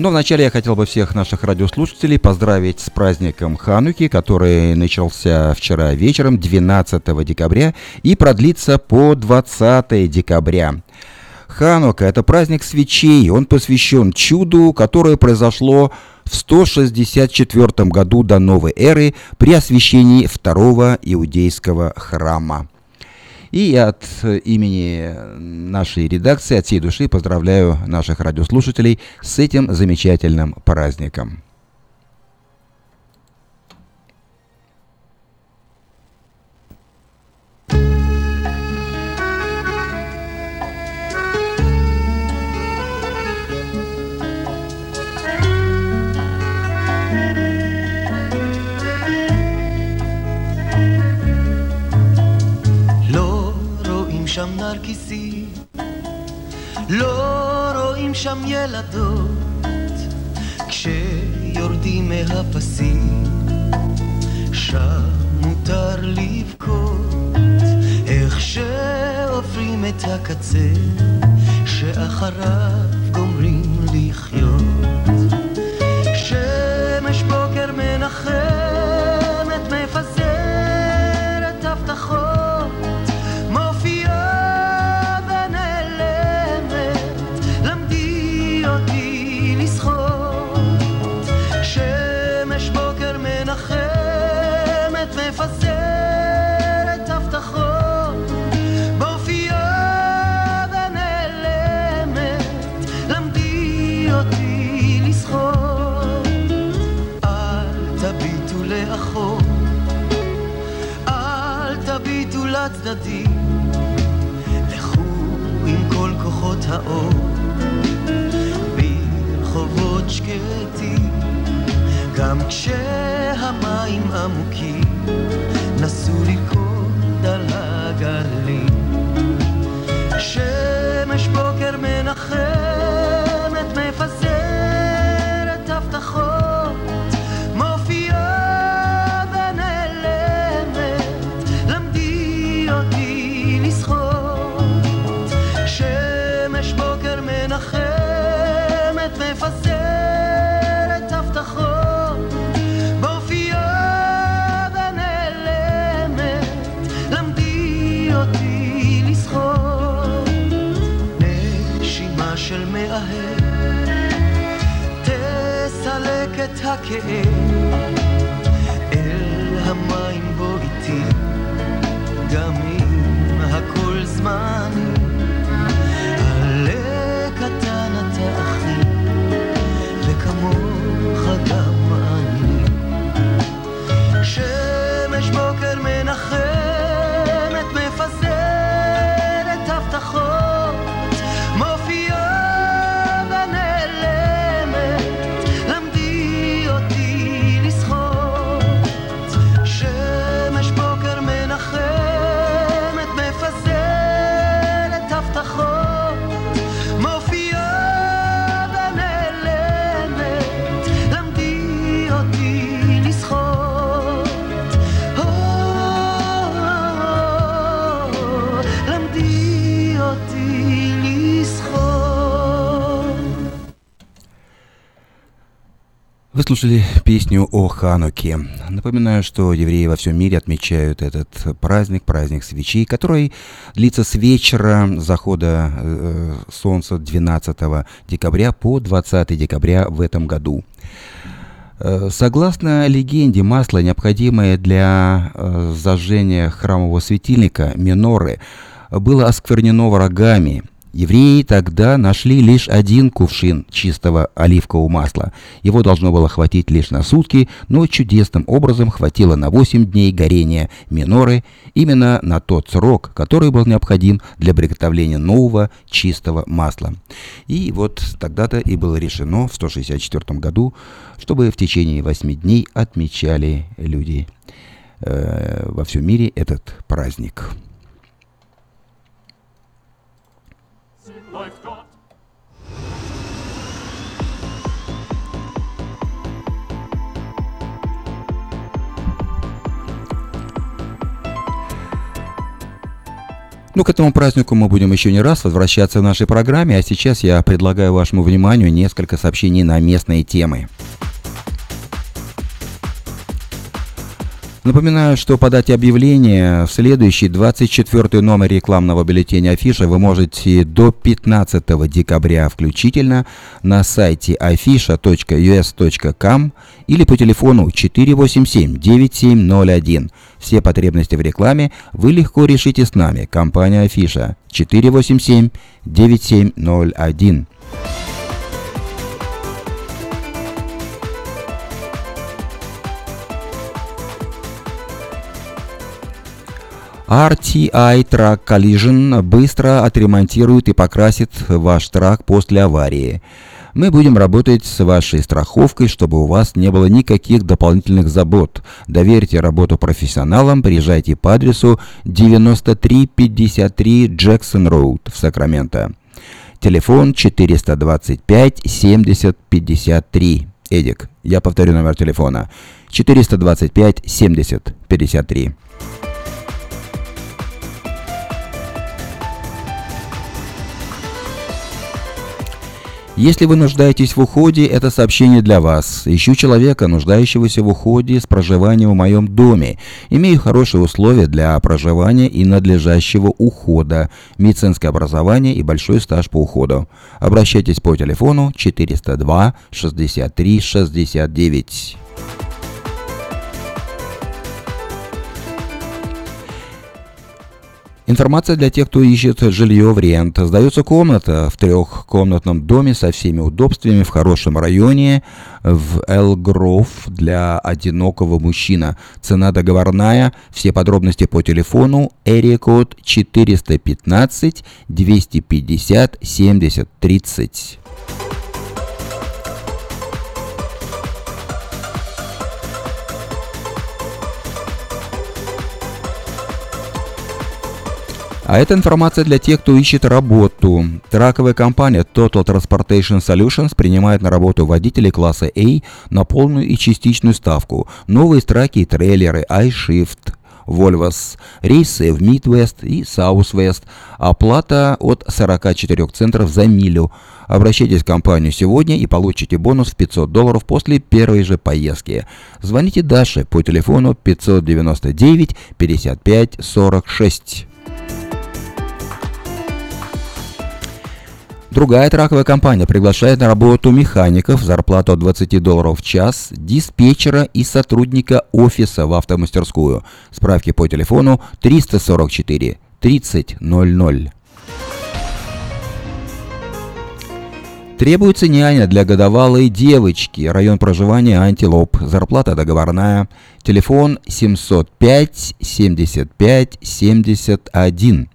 Но вначале я хотел бы всех наших радиослушателей поздравить с праздником Хануки, который начался вчера вечером, 12 декабря, и продлится по 20 декабря. Ханука – это праздник свечей, он посвящен чуду, которое произошло в 164 году до новой эры при освящении второго иудейского храма. И от имени нашей редакции, от всей души поздравляю наших радиослушателей с этим замечательным праздником. שם נרקיסים, לא רואים שם ילדות. כשיורדים מהפסים, שם מותר לבכות. איך שעוברים את הקצה שאחריו גומרים לחיות. שמש בוקר מנחמת האור, ברחובות שקטים, גם כשהמים עמוקים, care. Вы слушали песню о Хануке. Напоминаю, что евреи во всем мире отмечают этот праздник, праздник свечей, который длится с вечера захода э, солнца 12 декабря по 20 декабря в этом году. Э, согласно легенде, масло, необходимое для э, зажжения храмового светильника, миноры, было осквернено врагами – Евреи тогда нашли лишь один кувшин чистого оливкового масла. Его должно было хватить лишь на сутки, но чудесным образом хватило на 8 дней горения миноры, именно на тот срок, который был необходим для приготовления нового чистого масла. И вот тогда-то и было решено в 164 году, чтобы в течение 8 дней отмечали люди э, во всем мире этот праздник. Ну, к этому празднику мы будем еще не раз возвращаться в нашей программе, а сейчас я предлагаю вашему вниманию несколько сообщений на местные темы. Напоминаю, что подать объявление в следующий 24 номер рекламного бюллетеня Афиша вы можете до 15 декабря включительно на сайте afisha.us.com или по телефону 487-9701. Все потребности в рекламе вы легко решите с нами, компания Афиша 487-9701. RTI Track Collision быстро отремонтирует и покрасит ваш трак после аварии. Мы будем работать с вашей страховкой, чтобы у вас не было никаких дополнительных забот. Доверьте работу профессионалам, приезжайте по адресу 9353 Джексон Роуд в Сакраменто. Телефон 425 70 53. Эдик, я повторю номер телефона. 425 70 53. Если вы нуждаетесь в уходе, это сообщение для вас. Ищу человека, нуждающегося в уходе с проживанием в моем доме. Имею хорошие условия для проживания и надлежащего ухода, медицинское образование и большой стаж по уходу. Обращайтесь по телефону 402 63 69. Информация для тех, кто ищет жилье в рент. Сдается комната в трехкомнатном доме со всеми удобствами в хорошем районе в Элгров для одинокого мужчина. Цена договорная. Все подробности по телефону. Эрия код 415 250 70 30. А это информация для тех, кто ищет работу. Траковая компания Total Transportation Solutions принимает на работу водителей класса A на полную и частичную ставку. Новые траки и трейлеры iShift, Volvos, рейсы в Midwest и Southwest, оплата от 44 центов за милю. Обращайтесь в компанию сегодня и получите бонус в 500 долларов после первой же поездки. Звоните Даше по телефону 599 55 46. Другая траковая компания приглашает на работу механиков, зарплату от 20 долларов в час, диспетчера и сотрудника офиса в автомастерскую. Справки по телефону 344 3000. Требуется няня для годовалой девочки. Район проживания Антилоп. Зарплата договорная. Телефон 705 75 71.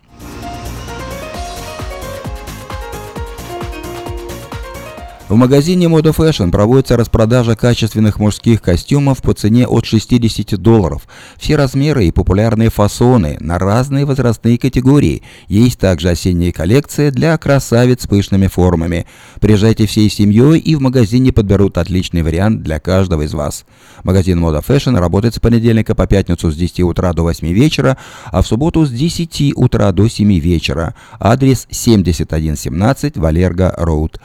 В магазине Moda Fashion проводится распродажа качественных мужских костюмов по цене от 60 долларов. Все размеры и популярные фасоны на разные возрастные категории. Есть также осенняя коллекция для красавиц с пышными формами. Приезжайте всей семьей и в магазине подберут отличный вариант для каждого из вас. Магазин Moda Fashion работает с понедельника по пятницу с 10 утра до 8 вечера, а в субботу с 10 утра до 7 вечера. Адрес 7117 Валерго Роуд.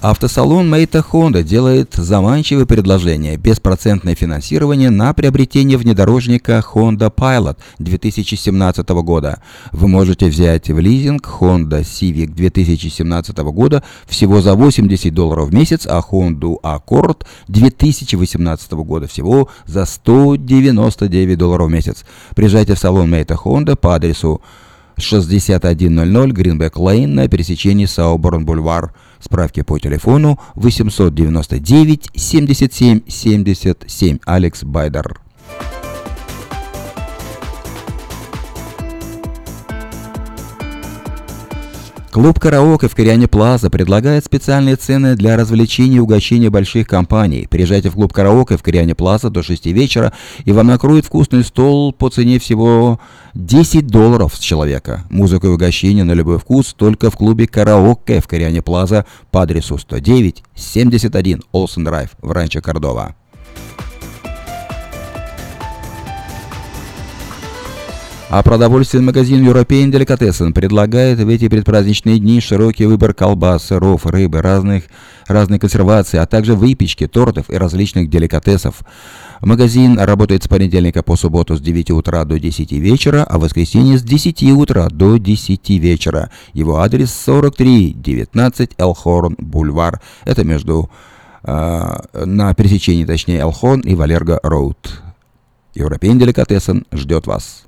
Автосалон Мейта Honda делает заманчивое предложение – беспроцентное финансирование на приобретение внедорожника Honda Pilot 2017 года. Вы можете взять в лизинг Honda Civic 2017 года всего за 80 долларов в месяц, а Honda Accord 2018 года всего за 199 долларов в месяц. Приезжайте в салон Мейта Honda по адресу 6100 Гринбек Лейн на пересечении Сауборн Бульвар. Справки по телефону 899 77 77 Алекс Байдер. Клуб «Караоке» в Кориане Плаза предлагает специальные цены для развлечений и угощения больших компаний. Приезжайте в клуб «Караоке» в Кориане Плаза до 6 вечера, и вам накроют вкусный стол по цене всего 10 долларов с человека. Музыка и угощение на любой вкус только в клубе «Караоке» в Кориане Плаза по адресу 109 71 Олсен Драйв в Ранчо Кордова. А продовольственный магазин European Delicatessen предлагает в эти предпраздничные дни широкий выбор колбас, сыров, рыбы, разных, разной консервации, а также выпечки, тортов и различных деликатесов. Магазин работает с понедельника по субботу с 9 утра до 10 вечера, а в воскресенье с 10 утра до 10 вечера. Его адрес 4319 Элхорн Бульвар. Это между э, на пересечении, точнее, Элхон и Валерго Роуд. European Delicatessen ждет вас.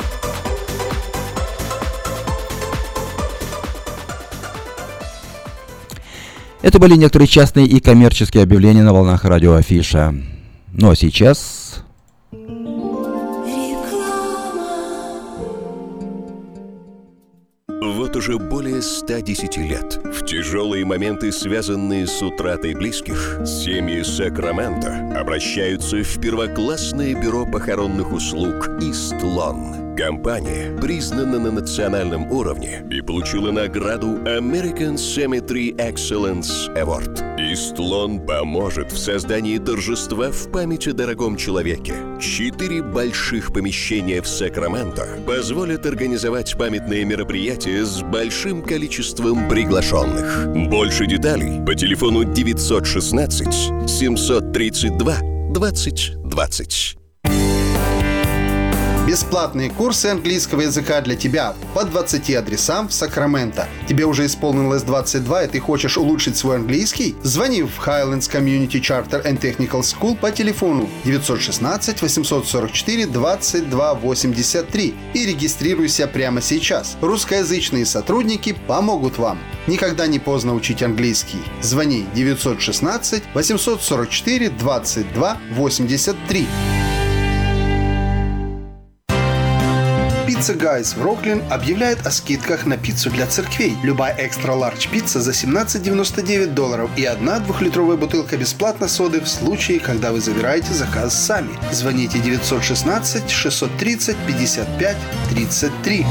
Это были некоторые частные и коммерческие объявления на волнах радио Афиша. Ну а сейчас... Вот уже более 110 лет в тяжелые моменты, связанные с утратой близких, семьи Сакрамента обращаются в первоклассное бюро похоронных услуг «Истлон». Компания признана на национальном уровне и получила награду American Cemetery Excellence Award. Истлон поможет в создании торжества в память о дорогом человеке. Четыре больших помещения в Сакраменто позволят организовать памятные мероприятия с большим количеством приглашенных. Больше деталей по телефону 916 732 2020. Бесплатные курсы английского языка для тебя по 20 адресам в Сакраменто. Тебе уже исполнилось 22 и ты хочешь улучшить свой английский? Звони в Highlands Community Charter and Technical School по телефону 916 844 22 83 и регистрируйся прямо сейчас. Русскоязычные сотрудники помогут вам. Никогда не поздно учить английский. Звони 916 844 22 83. Pizza Guys в Rocklin объявляет о скидках на пиццу для церквей. Любая extra large пицца за 17,99 долларов и одна двухлитровая бутылка бесплатно соды в случае, когда вы забираете заказ сами. Звоните 916 630 55 33.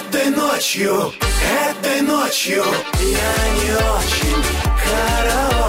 Этой ночью, этой ночью я не очень караочен.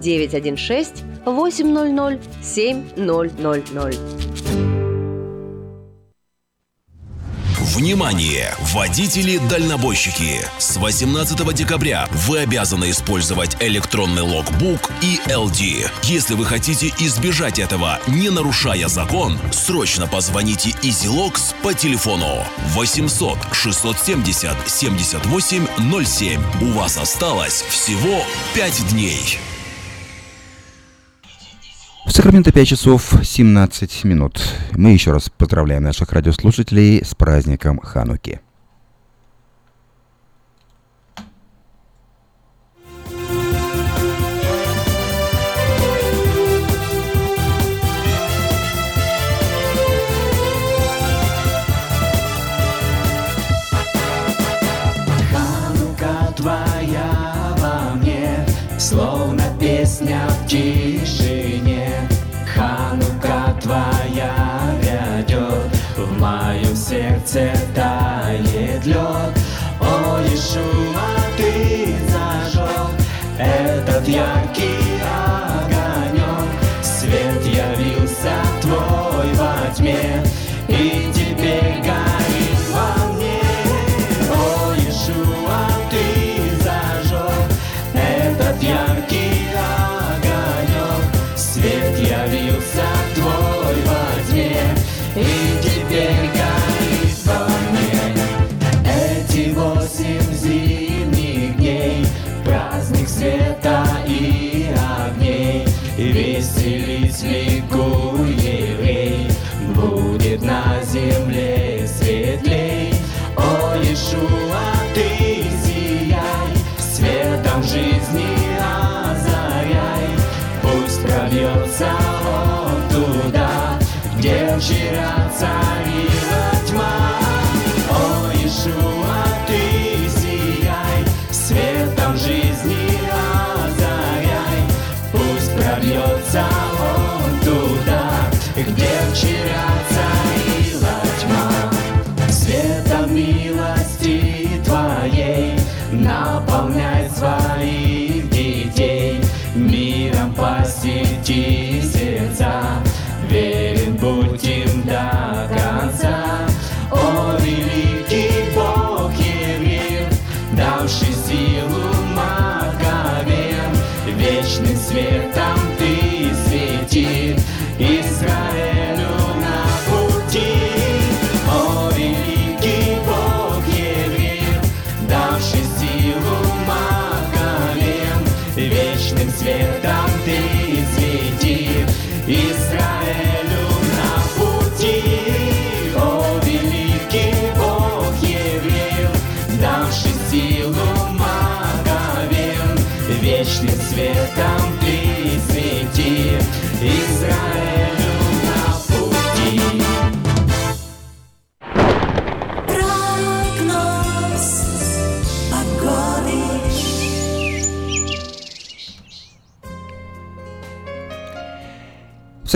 916 800 7000. Внимание! Водители-дальнобойщики! С 18 декабря вы обязаны использовать электронный логбук и LD. Если вы хотите избежать этого, не нарушая закон, срочно позвоните EasyLogs по телефону 800 670 7807. У вас осталось всего 5 дней. В Сакраменто 5 часов 17 минут. Мы еще раз поздравляем наших радиослушателей с праздником Хануки. Пробьется он туда, где вчера царила тьма. О, Иешуа, ты сияй, светом жизни озаряй, пусть пробьется он туда, где вчера царила тьма. Светом милости твоей наполняй своих посети сердца, верен будь им до конца. О, великий Бог евреев, давший силу Маковеям, вечным светом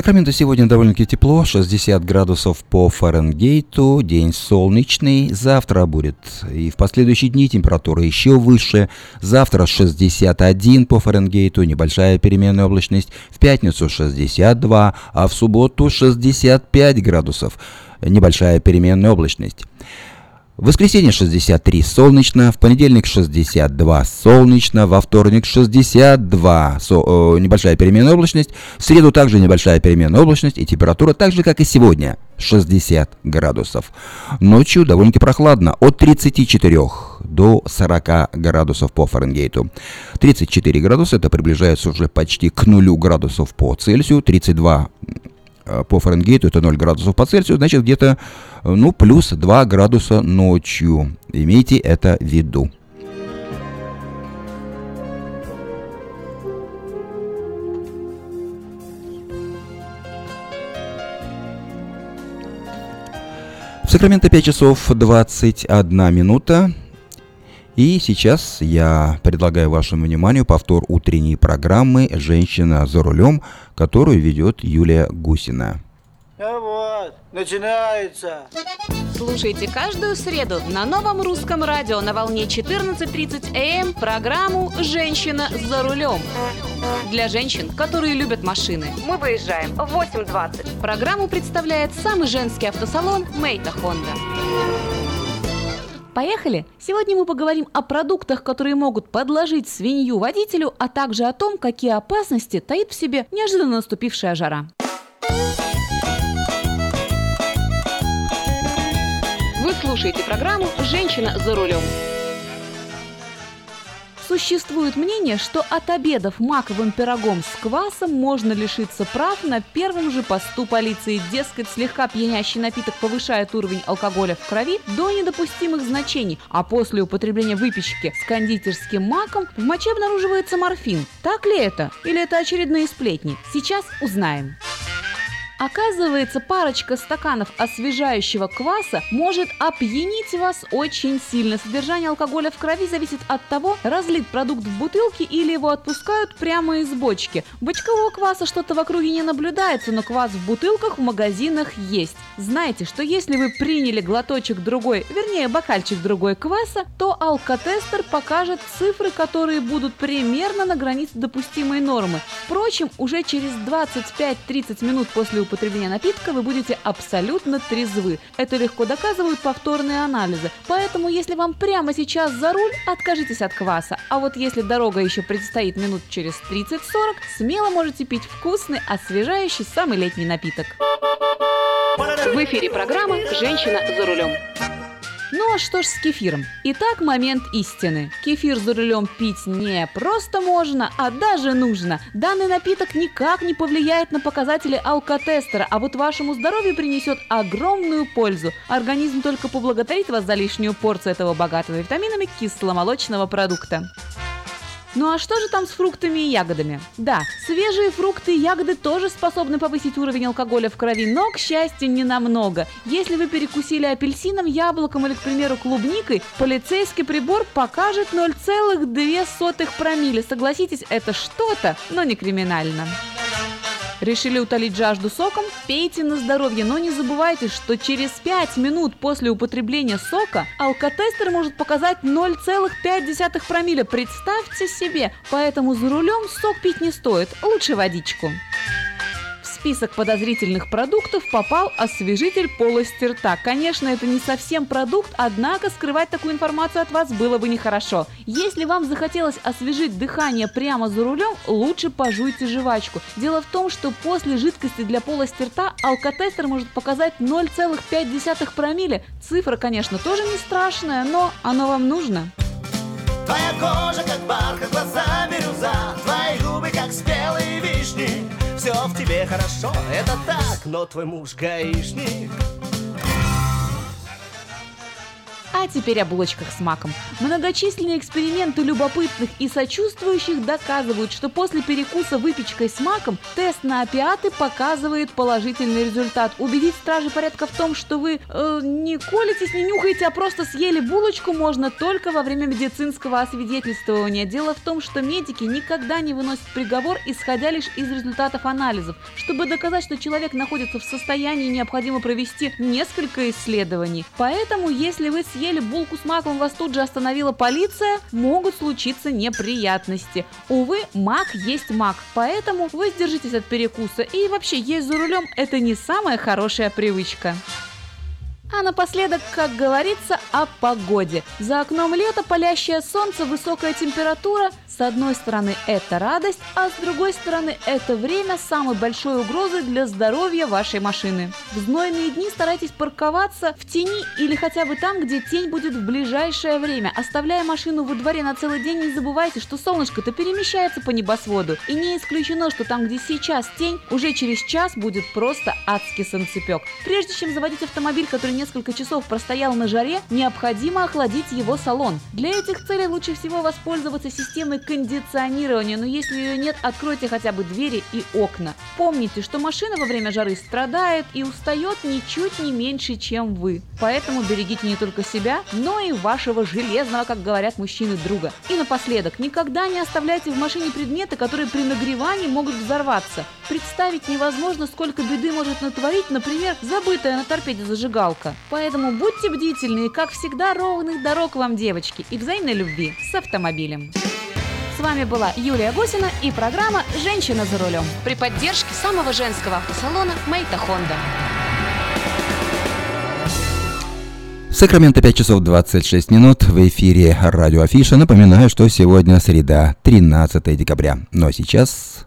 Сакраменто сегодня довольно-таки тепло, 60 градусов по Фаренгейту, день солнечный, завтра будет и в последующие дни температура еще выше, завтра 61 по Фаренгейту, небольшая переменная облачность, в пятницу 62, а в субботу 65 градусов, небольшая переменная облачность. В воскресенье 63 солнечно, в понедельник 62 солнечно, во вторник 62 со- э, небольшая переменная облачность, в среду также небольшая переменная облачность и температура так же, как и сегодня, 60 градусов. Ночью довольно-таки прохладно, от 34 до 40 градусов по Фаренгейту. 34 градуса, это приближается уже почти к нулю градусов по Цельсию, 32 э, по Фаренгейту это 0 градусов по Цельсию, значит где-то э, ну, плюс 2 градуса ночью. Имейте это в виду. В Сакраменто 5 часов 21 минута. И сейчас я предлагаю вашему вниманию повтор утренней программы «Женщина за рулем», которую ведет Юлия Гусина. А вот, начинается. Слушайте каждую среду на новом русском радио на волне 14.30 АМ эм программу «Женщина за рулем». Для женщин, которые любят машины. Мы выезжаем в 8.20. Программу представляет самый женский автосалон «Мейта Хонда». Поехали! Сегодня мы поговорим о продуктах, которые могут подложить свинью водителю, а также о том, какие опасности таит в себе неожиданно наступившая жара. Вы слушаете программу «Женщина за рулем». Существует мнение, что от обедов маковым пирогом с квасом можно лишиться прав на первом же посту полиции. Дескать, слегка пьянящий напиток повышает уровень алкоголя в крови до недопустимых значений, а после употребления выпечки с кондитерским маком в моче обнаруживается морфин. Так ли это? Или это очередные сплетни? Сейчас узнаем. Оказывается, парочка стаканов освежающего кваса может опьянить вас очень сильно. Содержание алкоголя в крови зависит от того, разлит продукт в бутылке или его отпускают прямо из бочки. Бочкового кваса что-то в округе не наблюдается, но квас в бутылках в магазинах есть. Знайте, что если вы приняли глоточек другой, вернее бокальчик другой кваса, то алкотестер покажет цифры, которые будут примерно на границе допустимой нормы. Впрочем, уже через 25-30 минут после употребления напитка вы будете абсолютно трезвы. Это легко доказывают повторные анализы. Поэтому, если вам прямо сейчас за руль, откажитесь от кваса. А вот если дорога еще предстоит минут через 30-40, смело можете пить вкусный, освежающий самый летний напиток. В эфире программа «Женщина за рулем». Ну а что ж с кефиром? Итак, момент истины. Кефир за рулем пить не просто можно, а даже нужно. Данный напиток никак не повлияет на показатели алкотестера, а вот вашему здоровью принесет огромную пользу. Организм только поблагодарит вас за лишнюю порцию этого богатого витаминами кисломолочного продукта. Ну а что же там с фруктами и ягодами? Да, свежие фрукты и ягоды тоже способны повысить уровень алкоголя в крови, но, к счастью, не намного. Если вы перекусили апельсином, яблоком или, к примеру, клубникой, полицейский прибор покажет 0,2 промилле. Согласитесь, это что-то, но не криминально. Решили утолить жажду соком? Пейте на здоровье, но не забывайте, что через 5 минут после употребления сока алкотестер может показать 0,5 промилле. Представьте себе, поэтому за рулем сок пить не стоит, лучше водичку. Список подозрительных продуктов попал освежитель полости рта. Конечно, это не совсем продукт, однако скрывать такую информацию от вас было бы нехорошо. Если вам захотелось освежить дыхание прямо за рулем, лучше пожуйте жвачку. Дело в том, что после жидкости для полости рта алкотестер может показать 0,5 промилле. Цифра, конечно, тоже не страшная, но оно вам нужно. Твоя кожа как бархат, глаза бирюза Твои губы как спелые вишни Все в тебе хорошо, это так Но твой муж гаишник А теперь о булочках с маком. Многочисленные эксперименты любопытных и сочувствующих доказывают, что после перекуса выпечкой с маком тест на опиаты показывает положительный результат. Убедить стражи порядка в том, что вы э, не колитесь, не нюхаете, а просто съели булочку, можно только во время медицинского освидетельствования. Дело в том, что медики никогда не выносят приговор, исходя лишь из результатов анализов. Чтобы доказать, что человек находится в состоянии, необходимо провести несколько исследований. Поэтому, если вы съели булку с маком, вас тут же остановила полиция, могут случиться неприятности. Увы, мак есть мак, поэтому вы сдержитесь от перекуса. И вообще, есть за рулем – это не самая хорошая привычка. А напоследок, как говорится, о погоде. За окном лето, палящее солнце, высокая температура. С одной стороны, это радость, а с другой стороны, это время самой большой угрозы для здоровья вашей машины. В знойные дни старайтесь парковаться в тени или хотя бы там, где тень будет в ближайшее время. Оставляя машину во дворе на целый день, не забывайте, что солнышко-то перемещается по небосводу. И не исключено, что там, где сейчас тень, уже через час будет просто адский солнцепек. Прежде чем заводить автомобиль, который несколько часов простоял на жаре, необходимо охладить его салон. Для этих целей лучше всего воспользоваться системой кондиционирования, но если ее нет, откройте хотя бы двери и окна. Помните, что машина во время жары страдает и устает ничуть не меньше, чем вы. Поэтому берегите не только себя, но и вашего железного, как говорят мужчины, друга. И напоследок, никогда не оставляйте в машине предметы, которые при нагревании могут взорваться. Представить невозможно, сколько беды может натворить, например, забытая на торпеде зажигалка. Поэтому будьте бдительны и, как всегда, ровных дорог вам, девочки, и взаимной любви с автомобилем. С вами была Юлия Гусина и программа «Женщина за рулем» при поддержке самого женского автосалона «Мэйта Хонда». Сакраменто 5 часов 26 минут в эфире радио Афиша. Напоминаю, что сегодня среда, 13 декабря. А сейчас...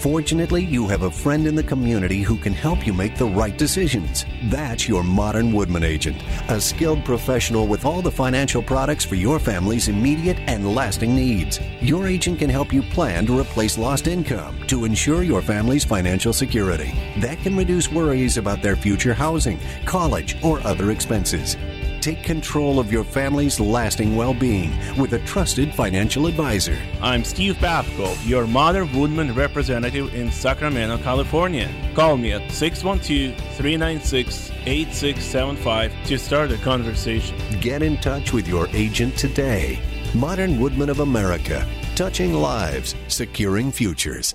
Fortunately, you have a friend in the community who can help you make the right decisions. That's your modern Woodman agent, a skilled professional with all the financial products for your family's immediate and lasting needs. Your agent can help you plan to replace lost income to ensure your family's financial security. That can reduce worries about their future housing, college, or other expenses. Take control of your family's lasting well being with a trusted financial advisor. I'm Steve Babko, your Modern Woodman representative in Sacramento, California. Call me at 612 396 8675 to start a conversation. Get in touch with your agent today. Modern Woodman of America, touching lives, securing futures.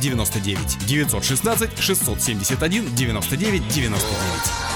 99 916 671 99 99.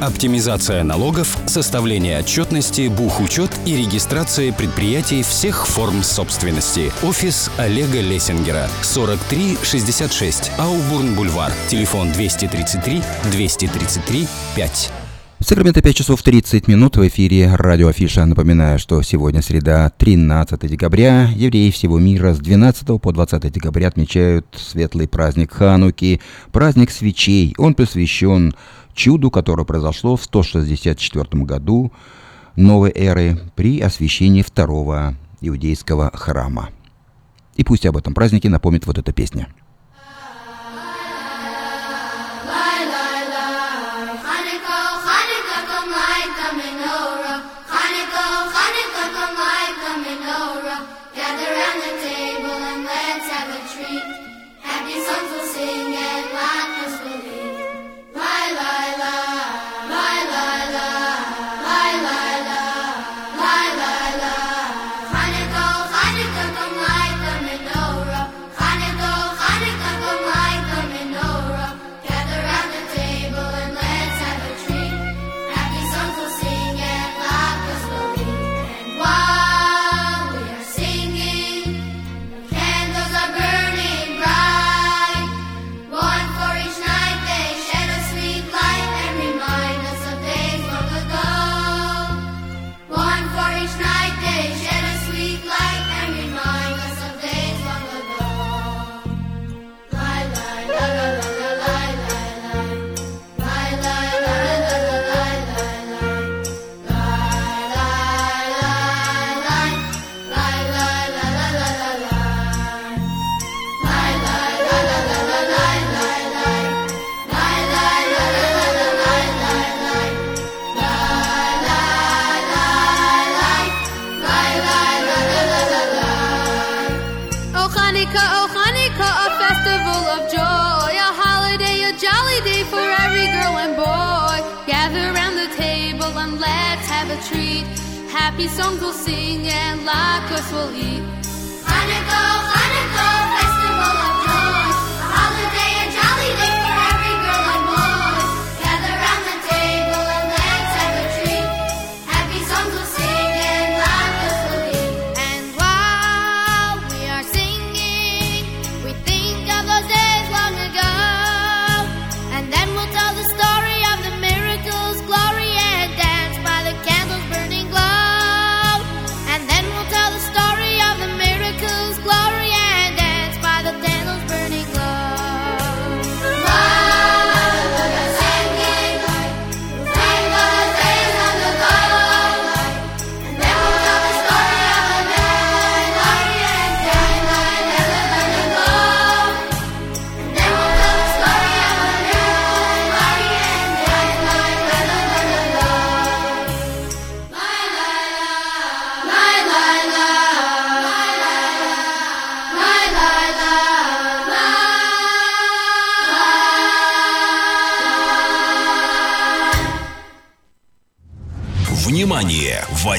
Оптимизация налогов, составление отчетности, бухучет и регистрация предприятий всех форм собственности. Офис Олега Лессингера. 4366 Аубурн-Бульвар. Телефон 233 233 5. В Сакраменто 5 часов 30 минут в эфире радио Афиша. Напоминаю, что сегодня среда, 13 декабря. Евреи всего мира с 12 по 20 декабря отмечают светлый праздник Хануки, праздник свечей. Он посвящен чуду, которое произошло в 164 году новой эры при освящении второго иудейского храма. И пусть об этом празднике напомнит вот эта песня. Hanukkah, happy song we'll sing and like a will eat.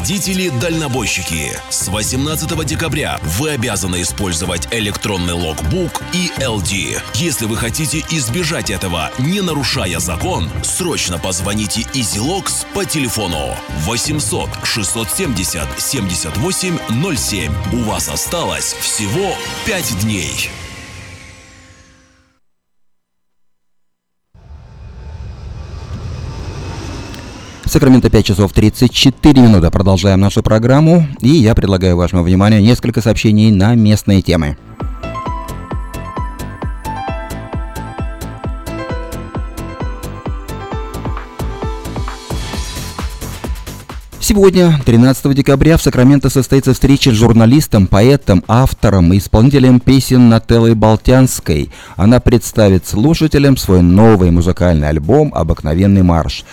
Водители-дальнобойщики! С 18 декабря вы обязаны использовать электронный логбук и LD. Если вы хотите избежать этого, не нарушая закон, срочно позвоните EasyLogs по телефону 800 670 7807. У вас осталось всего 5 дней. Сакраменто 5 часов 34 минуты. Продолжаем нашу программу. И я предлагаю вашему вниманию несколько сообщений на местные темы. Сегодня, 13 декабря, в Сакраменто состоится встреча с журналистом, поэтом, автором и исполнителем песен Нателлой Болтянской. Она представит слушателям свой новый музыкальный альбом «Обыкновенный марш».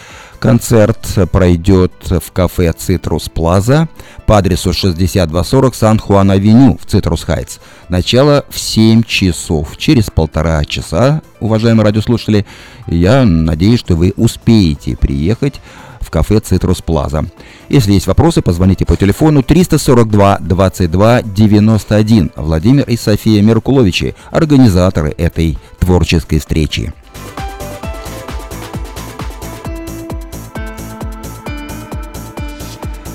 Концерт пройдет в кафе «Цитрус Плаза» по адресу 6240 Сан-Хуан-Авеню в Цитрус Хайтс. Начало в 7 часов. Через полтора часа, уважаемые радиослушатели, я надеюсь, что вы успеете приехать в кафе «Цитрус Плаза». Если есть вопросы, позвоните по телефону 342 22 91. Владимир и София Меркуловичи, организаторы этой творческой встречи.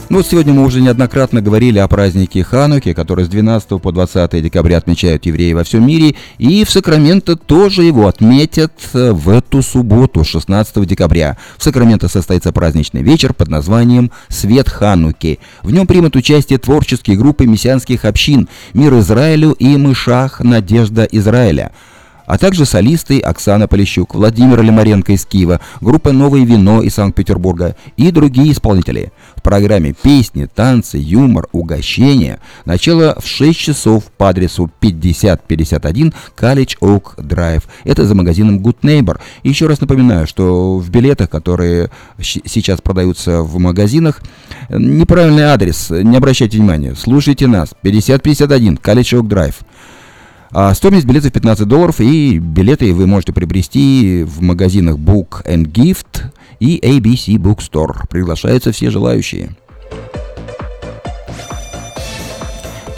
Ну вот сегодня мы уже неоднократно говорили о празднике Хануки, который с 12 по 20 декабря отмечают евреи во всем мире, и в Сакраменто тоже его отметят э, в эту субботу, 16 декабря. В Сакраменто состоится праздничный вечер под названием «Свет Хануки». В нем примут участие творческие группы мессианских общин «Мир Израилю» и «Мышах. Надежда Израиля» а также солисты Оксана Полищук, Владимир Лимаренко из Киева, группа «Новое вино» из Санкт-Петербурга и другие исполнители. В программе песни, танцы, юмор, угощения. Начало в 6 часов по адресу 5051 College Oak Drive. Это за магазином Good Neighbor. Еще раз напоминаю, что в билетах, которые сейчас продаются в магазинах, неправильный адрес, не обращайте внимания. Слушайте нас. 5051 College Oak Drive. А стоимость билетов 15 долларов, и билеты вы можете приобрести в магазинах Book and Gift и ABC Bookstore. Приглашаются все желающие.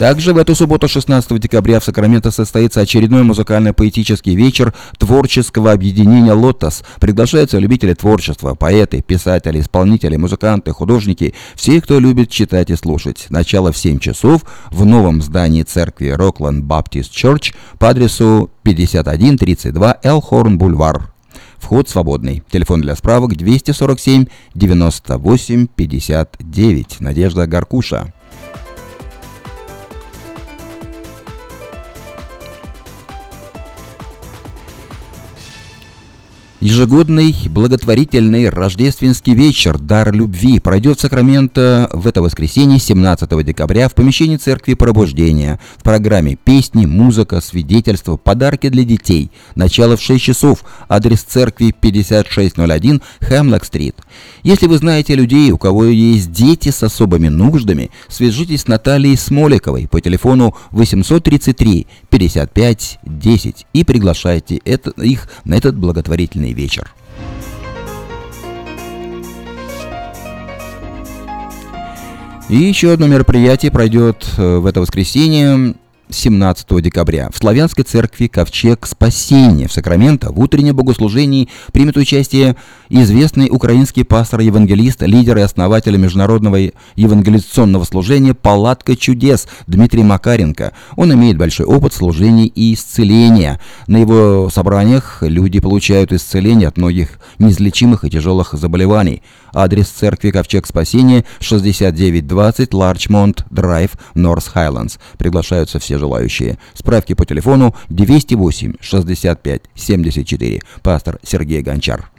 Также в эту субботу, 16 декабря, в Сакраменто состоится очередной музыкально-поэтический вечер творческого объединения «Лотос». Приглашаются любители творчества, поэты, писатели, исполнители, музыканты, художники, все, кто любит читать и слушать. Начало в 7 часов в новом здании церкви Rockland Baptist Church по адресу 5132 Элхорн Бульвар. Вход свободный. Телефон для справок 247 98 59. Надежда Гаркуша. Ежегодный благотворительный рождественский вечер «Дар любви» пройдет в Сакраменто в это воскресенье, 17 декабря, в помещении Церкви Пробуждения. В программе песни, музыка, свидетельства, подарки для детей. Начало в 6 часов. Адрес церкви 5601 Хемлок-стрит. Если вы знаете людей, у кого есть дети с особыми нуждами, свяжитесь с Натальей Смоликовой по телефону 833 55 10 и приглашайте это, их на этот благотворительный вечер. И еще одно мероприятие пройдет э, в это воскресенье. 17 декабря в Славянской церкви Ковчег Спасения в Сакраменто в утреннем богослужении примет участие известный украинский пастор-евангелист, лидер и основатель международного евангелизационного служения «Палатка чудес» Дмитрий Макаренко. Он имеет большой опыт служений и исцеления. На его собраниях люди получают исцеление от многих неизлечимых и тяжелых заболеваний. Адрес церкви Ковчег Спасения 6920 Ларчмонт Драйв, Норс Хайлендс. Приглашаются все желающие. Справки по телефону 208 65 74. Пастор Сергей Гончар.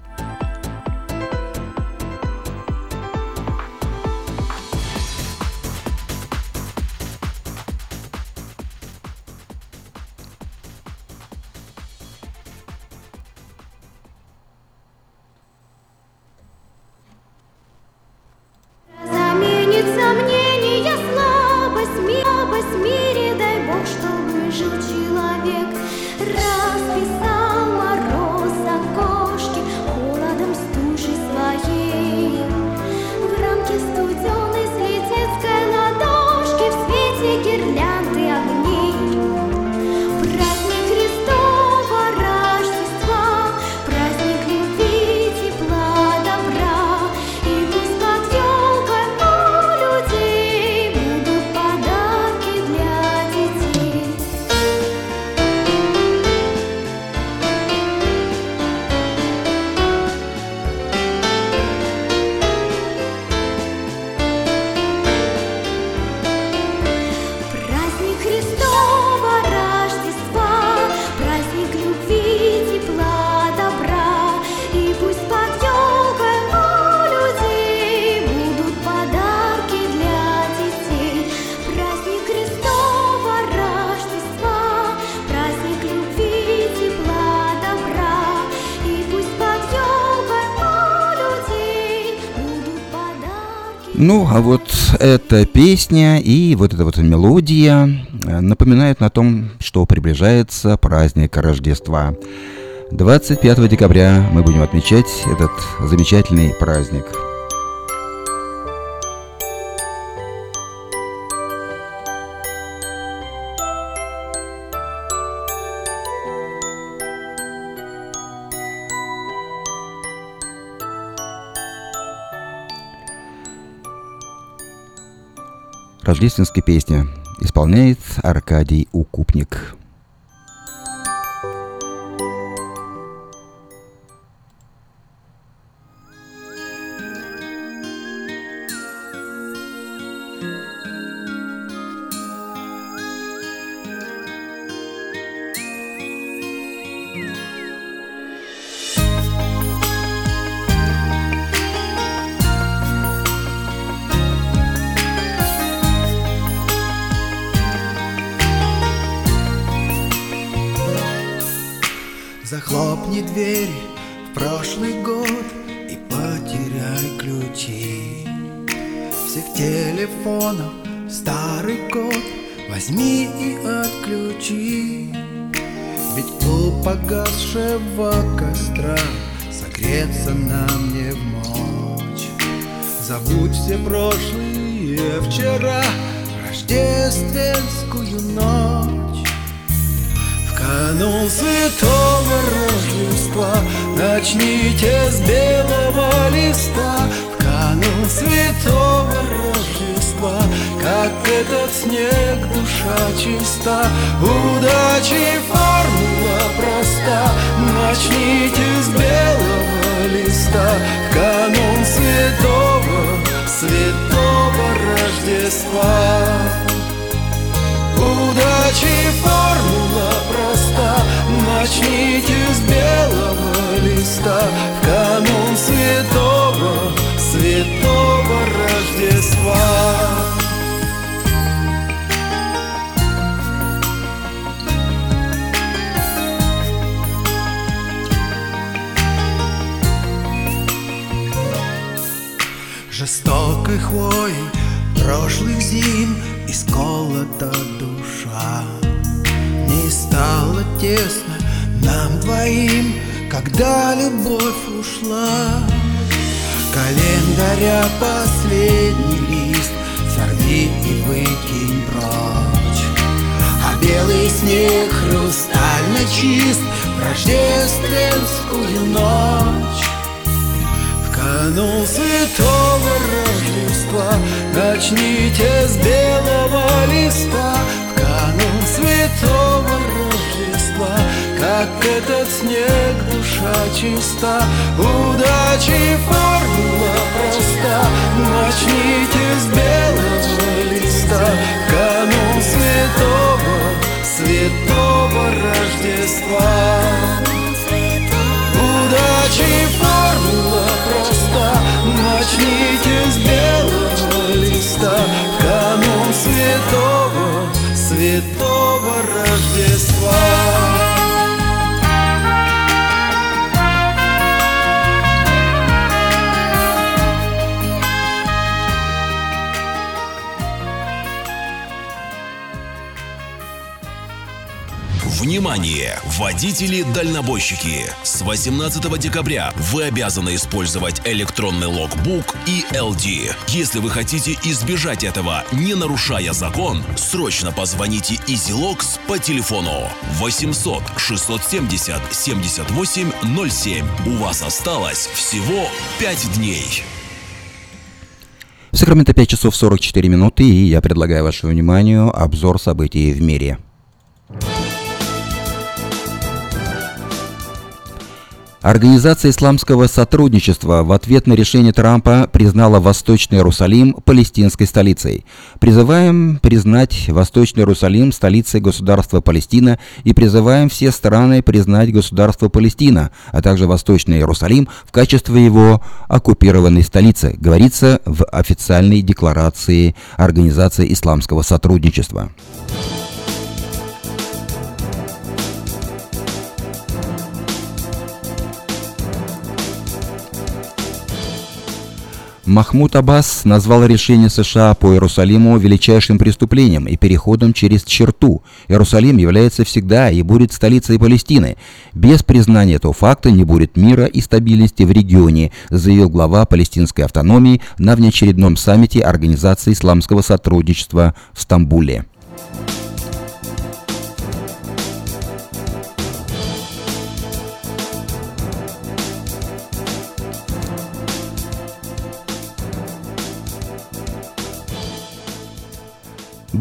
Эта песня и вот эта вот мелодия э, напоминают на том, что приближается праздник Рождества. 25 декабря мы будем отмечать этот замечательный праздник. Рождественская песня исполняет Аркадий Укупник. Рождества Жестокой хвоей прошлых зим Исколота душа. Не стало тесно нам двоим Когда любовь ушла Календаря последний лист. Сорви и выкинь прочь. А белый снег хрустально чист. В рождественскую ночь. Канун святого Рождества Начните с белого листа. В канун святого Рождества Как этот снег душа чиста. Удачи формула проста Начните с белого листа канун святого, святого Рождества. Удачи формула проста Начните с белого Внимание! Водители-дальнобойщики! С 18 декабря вы обязаны использовать электронный логбук и LD. Если вы хотите избежать этого, не нарушая закон, срочно позвоните EasyLogs по телефону 800 670 78 07. У вас осталось всего 5 дней. В Сакраменто 5 часов 44 минуты, и я предлагаю вашему вниманию обзор событий в мире. Организация исламского сотрудничества в ответ на решение Трампа признала Восточный Иерусалим палестинской столицей. Призываем признать Восточный Иерусалим столицей государства Палестина и призываем все страны признать государство Палестина, а также Восточный Иерусалим в качестве его оккупированной столицы, говорится в официальной декларации Организации исламского сотрудничества. Махмуд Аббас назвал решение США по Иерусалиму величайшим преступлением и переходом через черту. Иерусалим является всегда и будет столицей Палестины. Без признания этого факта не будет мира и стабильности в регионе, заявил глава палестинской автономии на внеочередном саммите Организации исламского сотрудничества в Стамбуле.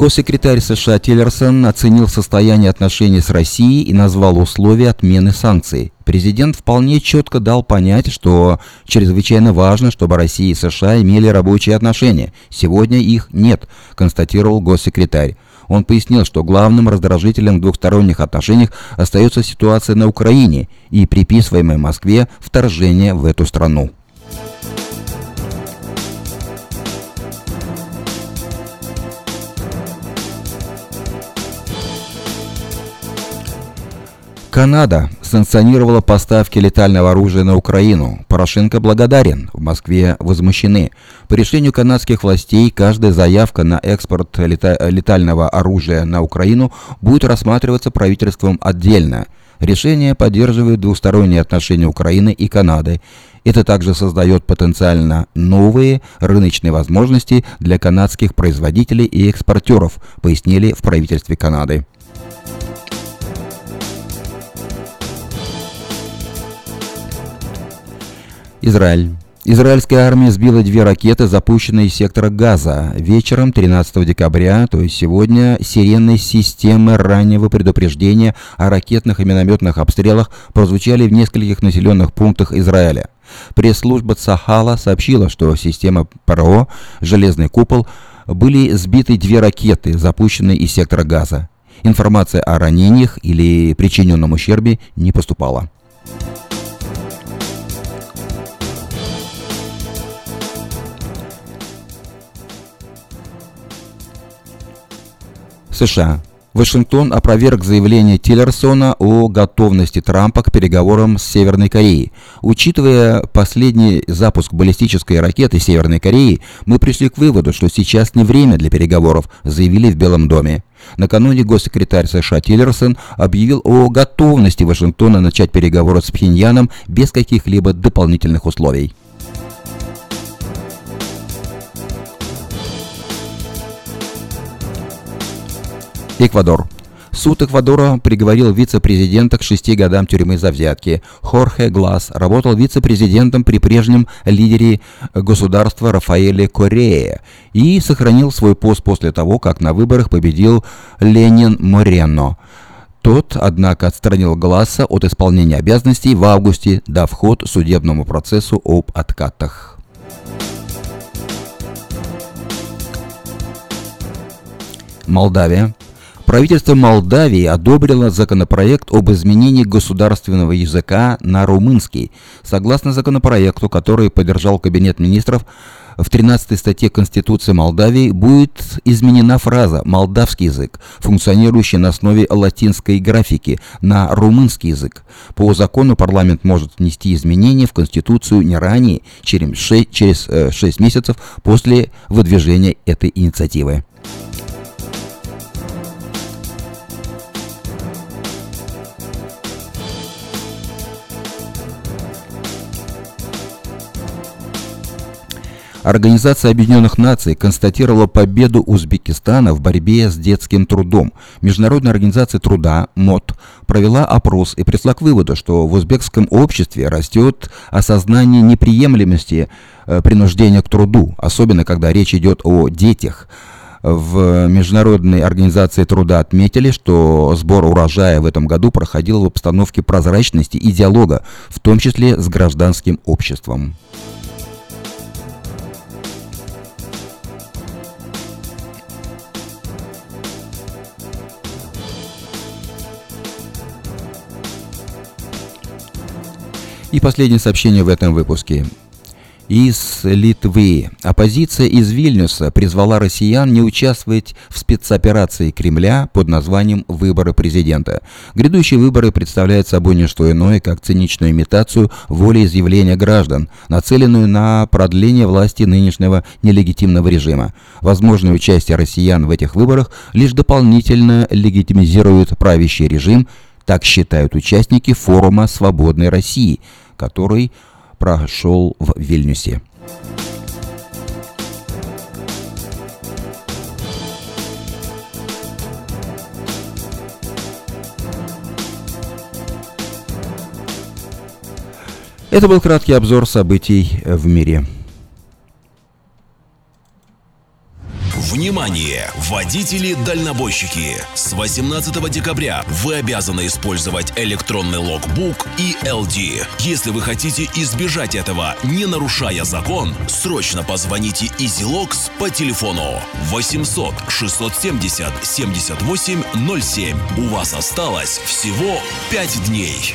Госсекретарь США Тиллерсон оценил состояние отношений с Россией и назвал условия отмены санкций. Президент вполне четко дал понять, что чрезвычайно важно, чтобы Россия и США имели рабочие отношения. Сегодня их нет, констатировал госсекретарь. Он пояснил, что главным раздражителем в двухсторонних отношениях остается ситуация на Украине и приписываемое Москве вторжение в эту страну. Канада санкционировала поставки летального оружия на Украину. Порошенко благодарен. В Москве возмущены. По решению канадских властей, каждая заявка на экспорт лета летального оружия на Украину будет рассматриваться правительством отдельно. Решение поддерживает двусторонние отношения Украины и Канады. Это также создает потенциально новые рыночные возможности для канадских производителей и экспортеров, пояснили в правительстве Канады. Израиль. Израильская армия сбила две ракеты, запущенные из сектора Газа. Вечером 13 декабря, то есть сегодня, сиренные системы раннего предупреждения о ракетных и минометных обстрелах прозвучали в нескольких населенных пунктах Израиля. Пресс-служба Цахала сообщила, что система ПРО «Железный купол» были сбиты две ракеты, запущенные из сектора Газа. Информация о ранениях или причиненном ущербе не поступала. США. Вашингтон опроверг заявление Тиллерсона о готовности Трампа к переговорам с Северной Кореей. Учитывая последний запуск баллистической ракеты Северной Кореи, мы пришли к выводу, что сейчас не время для переговоров, заявили в Белом доме. Накануне госсекретарь США Тиллерсон объявил о готовности Вашингтона начать переговоры с Пхеньяном без каких-либо дополнительных условий. Эквадор. Суд Эквадора приговорил вице-президента к шести годам тюрьмы за взятки. Хорхе Глаз работал вице-президентом при прежнем лидере государства Рафаэле Корея и сохранил свой пост после того, как на выборах победил Ленин Морено. Тот, однако, отстранил Гласса от исполнения обязанностей в августе, дав ход судебному процессу об откатах. Молдавия. Правительство Молдавии одобрило законопроект об изменении государственного языка на румынский. Согласно законопроекту, который поддержал Кабинет министров, в 13 статье Конституции Молдавии будет изменена фраза «молдавский язык», функционирующий на основе латинской графики, на румынский язык. По закону парламент может внести изменения в Конституцию не ранее, через 6, через 6 месяцев после выдвижения этой инициативы. Организация Объединенных Наций констатировала победу Узбекистана в борьбе с детским трудом. Международная организация труда МОД провела опрос и пришла к выводу, что в узбекском обществе растет осознание неприемлемости э, принуждения к труду, особенно когда речь идет о детях. В Международной организации труда отметили, что сбор урожая в этом году проходил в обстановке прозрачности и диалога, в том числе с гражданским обществом. И последнее сообщение в этом выпуске. Из Литвы. Оппозиция из Вильнюса призвала россиян не участвовать в спецоперации Кремля под названием «Выборы президента». Грядущие выборы представляют собой не что иное, как циничную имитацию волеизъявления граждан, нацеленную на продление власти нынешнего нелегитимного режима. Возможное участие россиян в этих выборах лишь дополнительно легитимизирует правящий режим, так считают участники форума «Свободной России», который прошел в Вильнюсе. Это был краткий обзор событий в мире. Внимание! Водители-дальнобойщики! С 18 декабря вы обязаны использовать электронный логбук и LD. Если вы хотите избежать этого, не нарушая закон, срочно позвоните EasyLogs по телефону 800 670 78 07. У вас осталось всего 5 дней.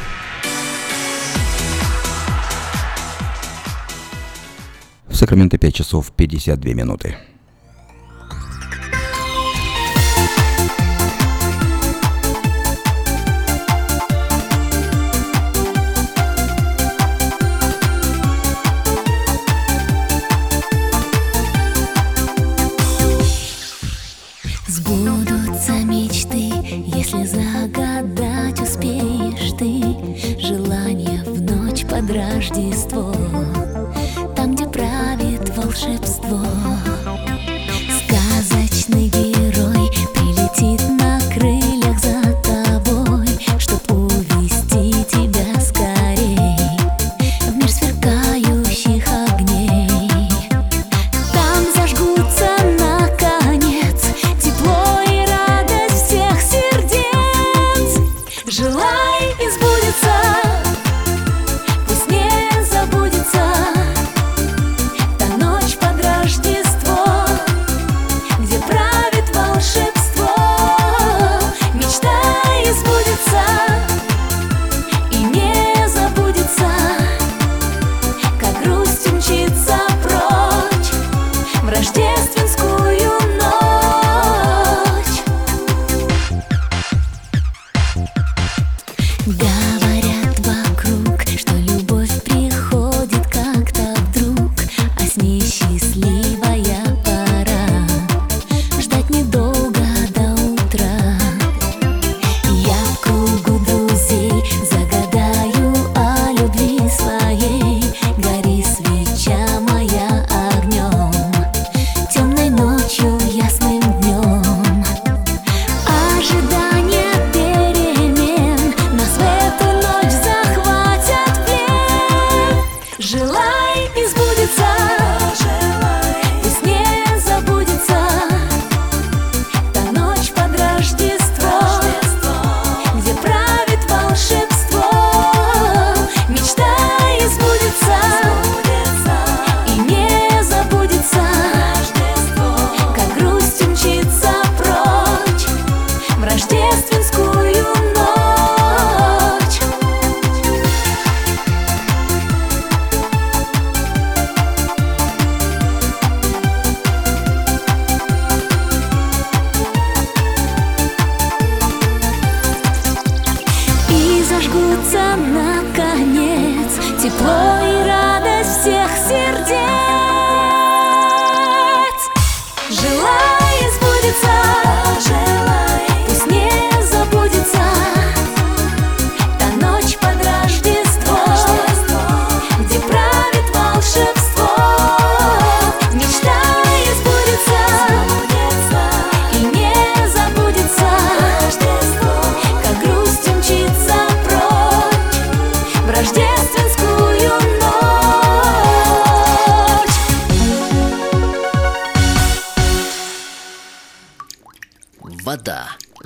Сакраменто 5 часов 52 минуты.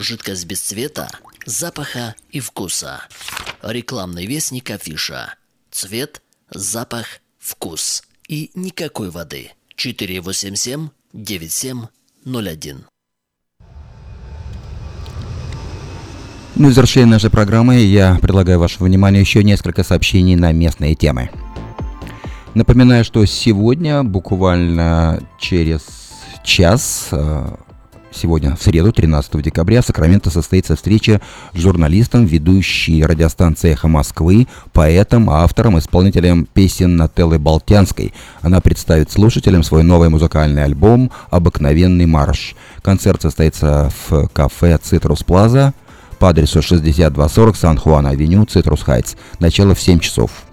Жидкость без цвета, запаха и вкуса. Рекламный вестник афиша. Цвет, запах, вкус. И никакой воды. 487-9701. Ну и в завершение нашей программы я предлагаю вашему вниманию еще несколько сообщений на местные темы. Напоминаю, что сегодня, буквально через час, э, сегодня, в среду, 13 декабря, в Сакраменто состоится встреча с журналистом, ведущей радиостанции «Эхо Москвы», поэтом, автором, исполнителем песен Нателлы Болтянской. Она представит слушателям свой новый музыкальный альбом «Обыкновенный марш». Концерт состоится в кафе «Цитрус Плаза» по адресу 6240 Сан-Хуан-Авеню, Цитрус Хайтс. Начало в 7 часов.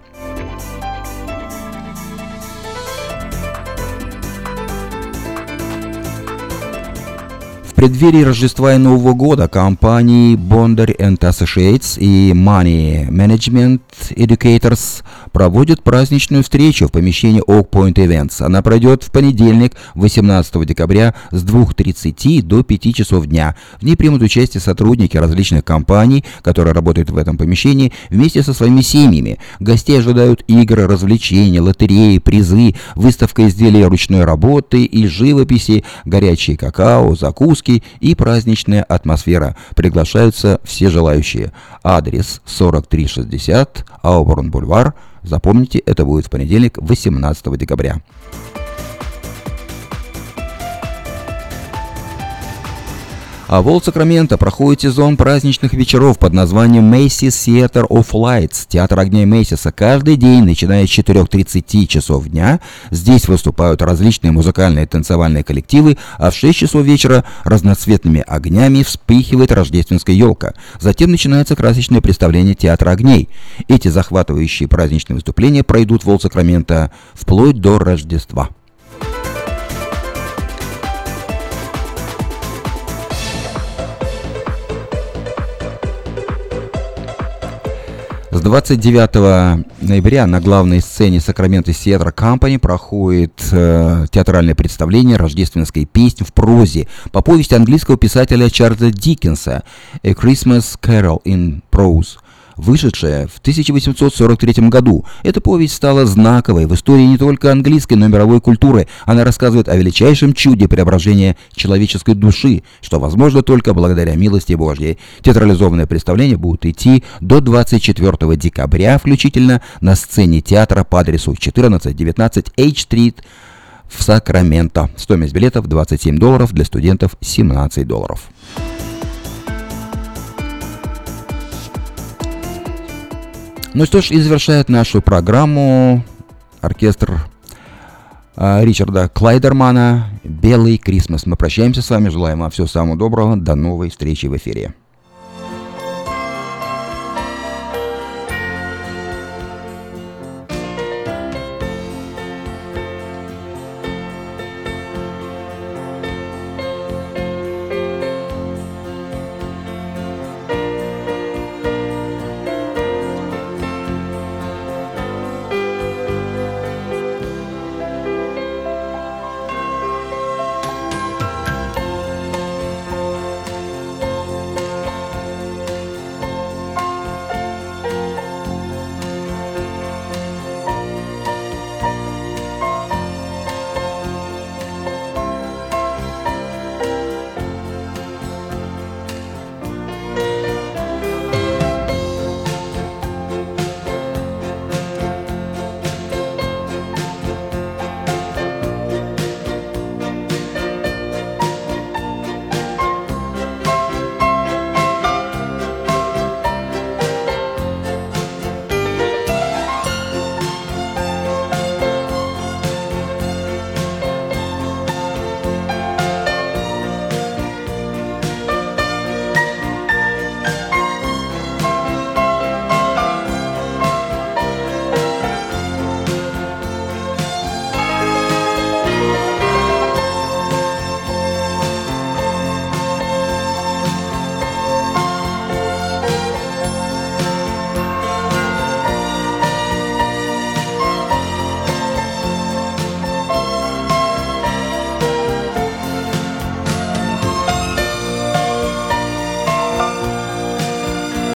Преддверии Рождества и Нового года компании Bonder Associates и Money Management Educators проводят праздничную встречу в помещении Oak Point Events. Она пройдет в понедельник, 18 декабря с 2.30 до 5 часов дня. В ней примут участие сотрудники различных компаний, которые работают в этом помещении, вместе со своими семьями. Гостей ожидают игры, развлечения, лотереи, призы, выставка изделий ручной работы и живописи, горячие какао, закуски и праздничная атмосфера. Приглашаются все желающие. Адрес 4360 Ауборн Бульвар. Запомните, это будет в понедельник, 18 декабря. А в Олд Сакраменто проходит сезон праздничных вечеров под названием Macy's Theater of Lights, театр огня Мейсиса. Каждый день, начиная с 4.30 часов дня, здесь выступают различные музыкальные и танцевальные коллективы, а в 6 часов вечера разноцветными огнями вспыхивает рождественская елка. Затем начинается красочное представление театра огней. Эти захватывающие праздничные выступления пройдут в Сакраменто вплоть до Рождества. 29 ноября на главной сцене Сакраменто Theatre Company проходит э, театральное представление рождественской песни в прозе по повести английского писателя Чарльза Диккенса «A Christmas Carol in Prose» вышедшая в 1843 году. Эта повесть стала знаковой в истории не только английской, но и мировой культуры. Она рассказывает о величайшем чуде преображения человеческой души, что возможно только благодаря милости Божьей. Театрализованное представление будет идти до 24 декабря включительно на сцене театра по адресу 1419 H-Street в Сакраменто. Стоимость билетов 27 долларов, для студентов 17 долларов. Ну что ж, и завершает нашу программу оркестр э, Ричарда Клайдермана «Белый Крисмас». Мы прощаемся с вами, желаем вам всего самого доброго, до новой встречи в эфире.